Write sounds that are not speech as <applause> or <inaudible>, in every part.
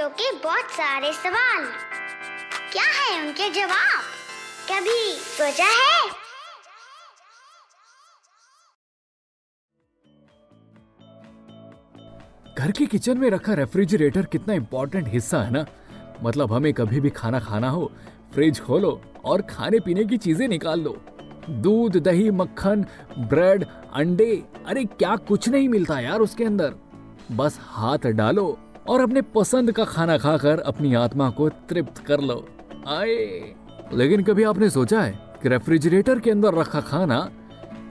बच्चों के बहुत सारे सवाल। क्या है उनके जवाब? कभी सोचा है? घर के किचन में रखा रेफ्रिजरेटर कितना इम्पोर्टेंट हिस्सा है ना? मतलब हमें कभी भी खाना खाना हो फ्रिज खोलो और खाने पीने की चीज़ें निकाल लो। दूध, दही, मक्खन ब्रेड अंडे, अरे क्या कुछ नहीं मिलता यार उसके अंदर। बस हाथ डालो और अपने पसंद का खाना खाकर अपनी आत्मा को तृप्त कर लो। आए। लेकिन कभी आपने सोचा है कि रेफ्रिजरेटर के अंदर रखा खाना,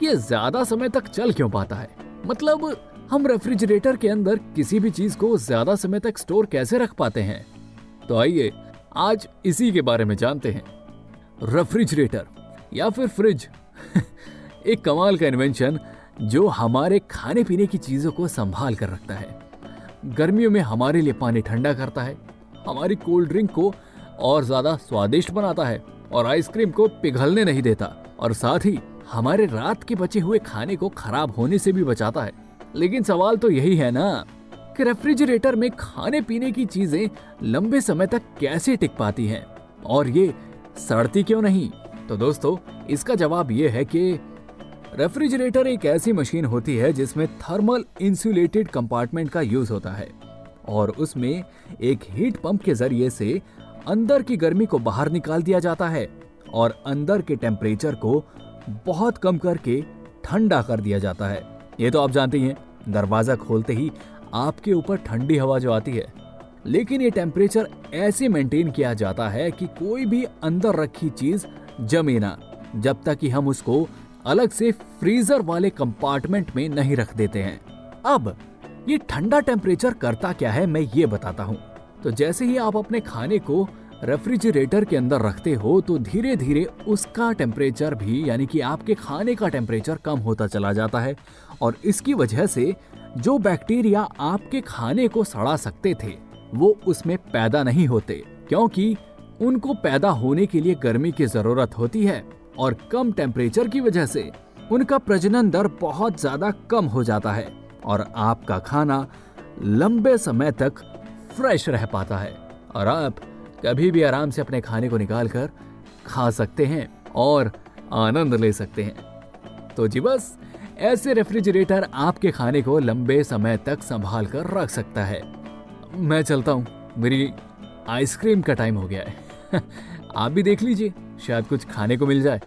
ये ज़्यादा समय तक चल क्यों पाता है? मतलब हम रेफ्रिजरेटर के अंदर किसी भी चीज़ को ज़्यादा समय तक स्टोर कैसे रख पाते हैं? तो आइए, आज इसी के बारे में जानते हैं। रेफ्रिजरेटर, या फिर फ्रिज। <laughs> एक कमाल का इन्वेंशन जो हमारे खाने पीने की चीज़ों को संभाल कर रखता है। गर्मियों में हमारे लिए पानी ठंडा करता है। हमारी कोल्ड ड्रिंक को और ज़्यादा स्वादिष्ट बनाता है और आइसक्रीम को पिघलने नहीं देता। और साथ ही हमारे रात के बचे हुए खाने को खराब होने से भी बचाता है। लेकिन सवाल तो यही है ना कि रेफ्रिजरेटर में खाने पीने की चीज़ें लंबे समय तक कैसे टिक पाती हैं? और ये सड़ती क्यों नहीं? तो दोस्तों, इसका जवाब ये है कि रेफ्रिजरेटर एक ऐसी मशीन होती है जिसमें थर्मल इंसुलेटेड कंपार्टमेंट का यूज़ होता है और उसमें एक हीट पंप के ज़रिए से अंदर की गर्मी को बाहर निकाल दिया जाता है और अंदर के टेम्परेचर को बहुत कम करके ठंडा कर दिया जाता है। ये तो आप जानते ही, दरवाज़ा खोलते ही आपके ऊपर ठंडी हवा जो आती है। लेकिन ये टेम्परेचर ऐसे मेंटेन किया जाता है कि कोई भी अंदर रखी चीज़ जमे ना, जब तक कि हम उसको अलग से फ्रीजर वाले कंपार्टमेंट में नहीं रख देते हैं। अब, ये ठंडा टेम्परेचर करता क्या है मैं ये बताता हूँ। तो जैसे ही आप अपने खाने को रेफ्रिजरेटर के अंदर रखते हो तो धीरे धीरे उसका टेम्परेचर भी, यानी कि आपके खाने का टेम्परेचर कम होता चला जाता है। और इसकी वजह से जो बैक्टीरिया आपके खाने को सड़ा सकते थे, वो उसमें पैदा नहीं होते, क्योंकि उनको पैदा होने के लिए गर्मी की ज़रूरत होती है। और कम टेम्परेचर की वजह से उनका प्रजनन दर बहुत ज़्यादा कम हो जाता है और आपका खाना लंबे समय तक फ्रेश रह पाता है। और आप कभी भी आराम से अपने खाने को निकाल कर खा सकते हैं और आनंद ले सकते हैं। तो जी बस, ऐसे रेफ्रिजरेटर आपके खाने को लंबे समय तक संभाल कर रख सकता है। मैं चलता हूँ। मेरी आइसक्रीम का टाइम हो गया है। <laughs> आप भी देख लीजिए, शायद कुछ खाने को मिल जाए।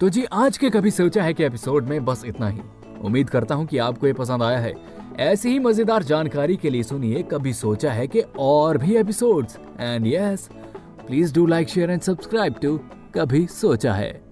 तो जी, आज के कभी सोचा है कि एपिसोड में बस इतना ही। उम्मीद करता हूँ कि आपको ये पसंद आया है। ऐसी ही मज़ेदार जानकारी के लिए सुनिए, कभी सोचा है कि और भी episodes and yes please do like share and subscribe to कभी सोचा है।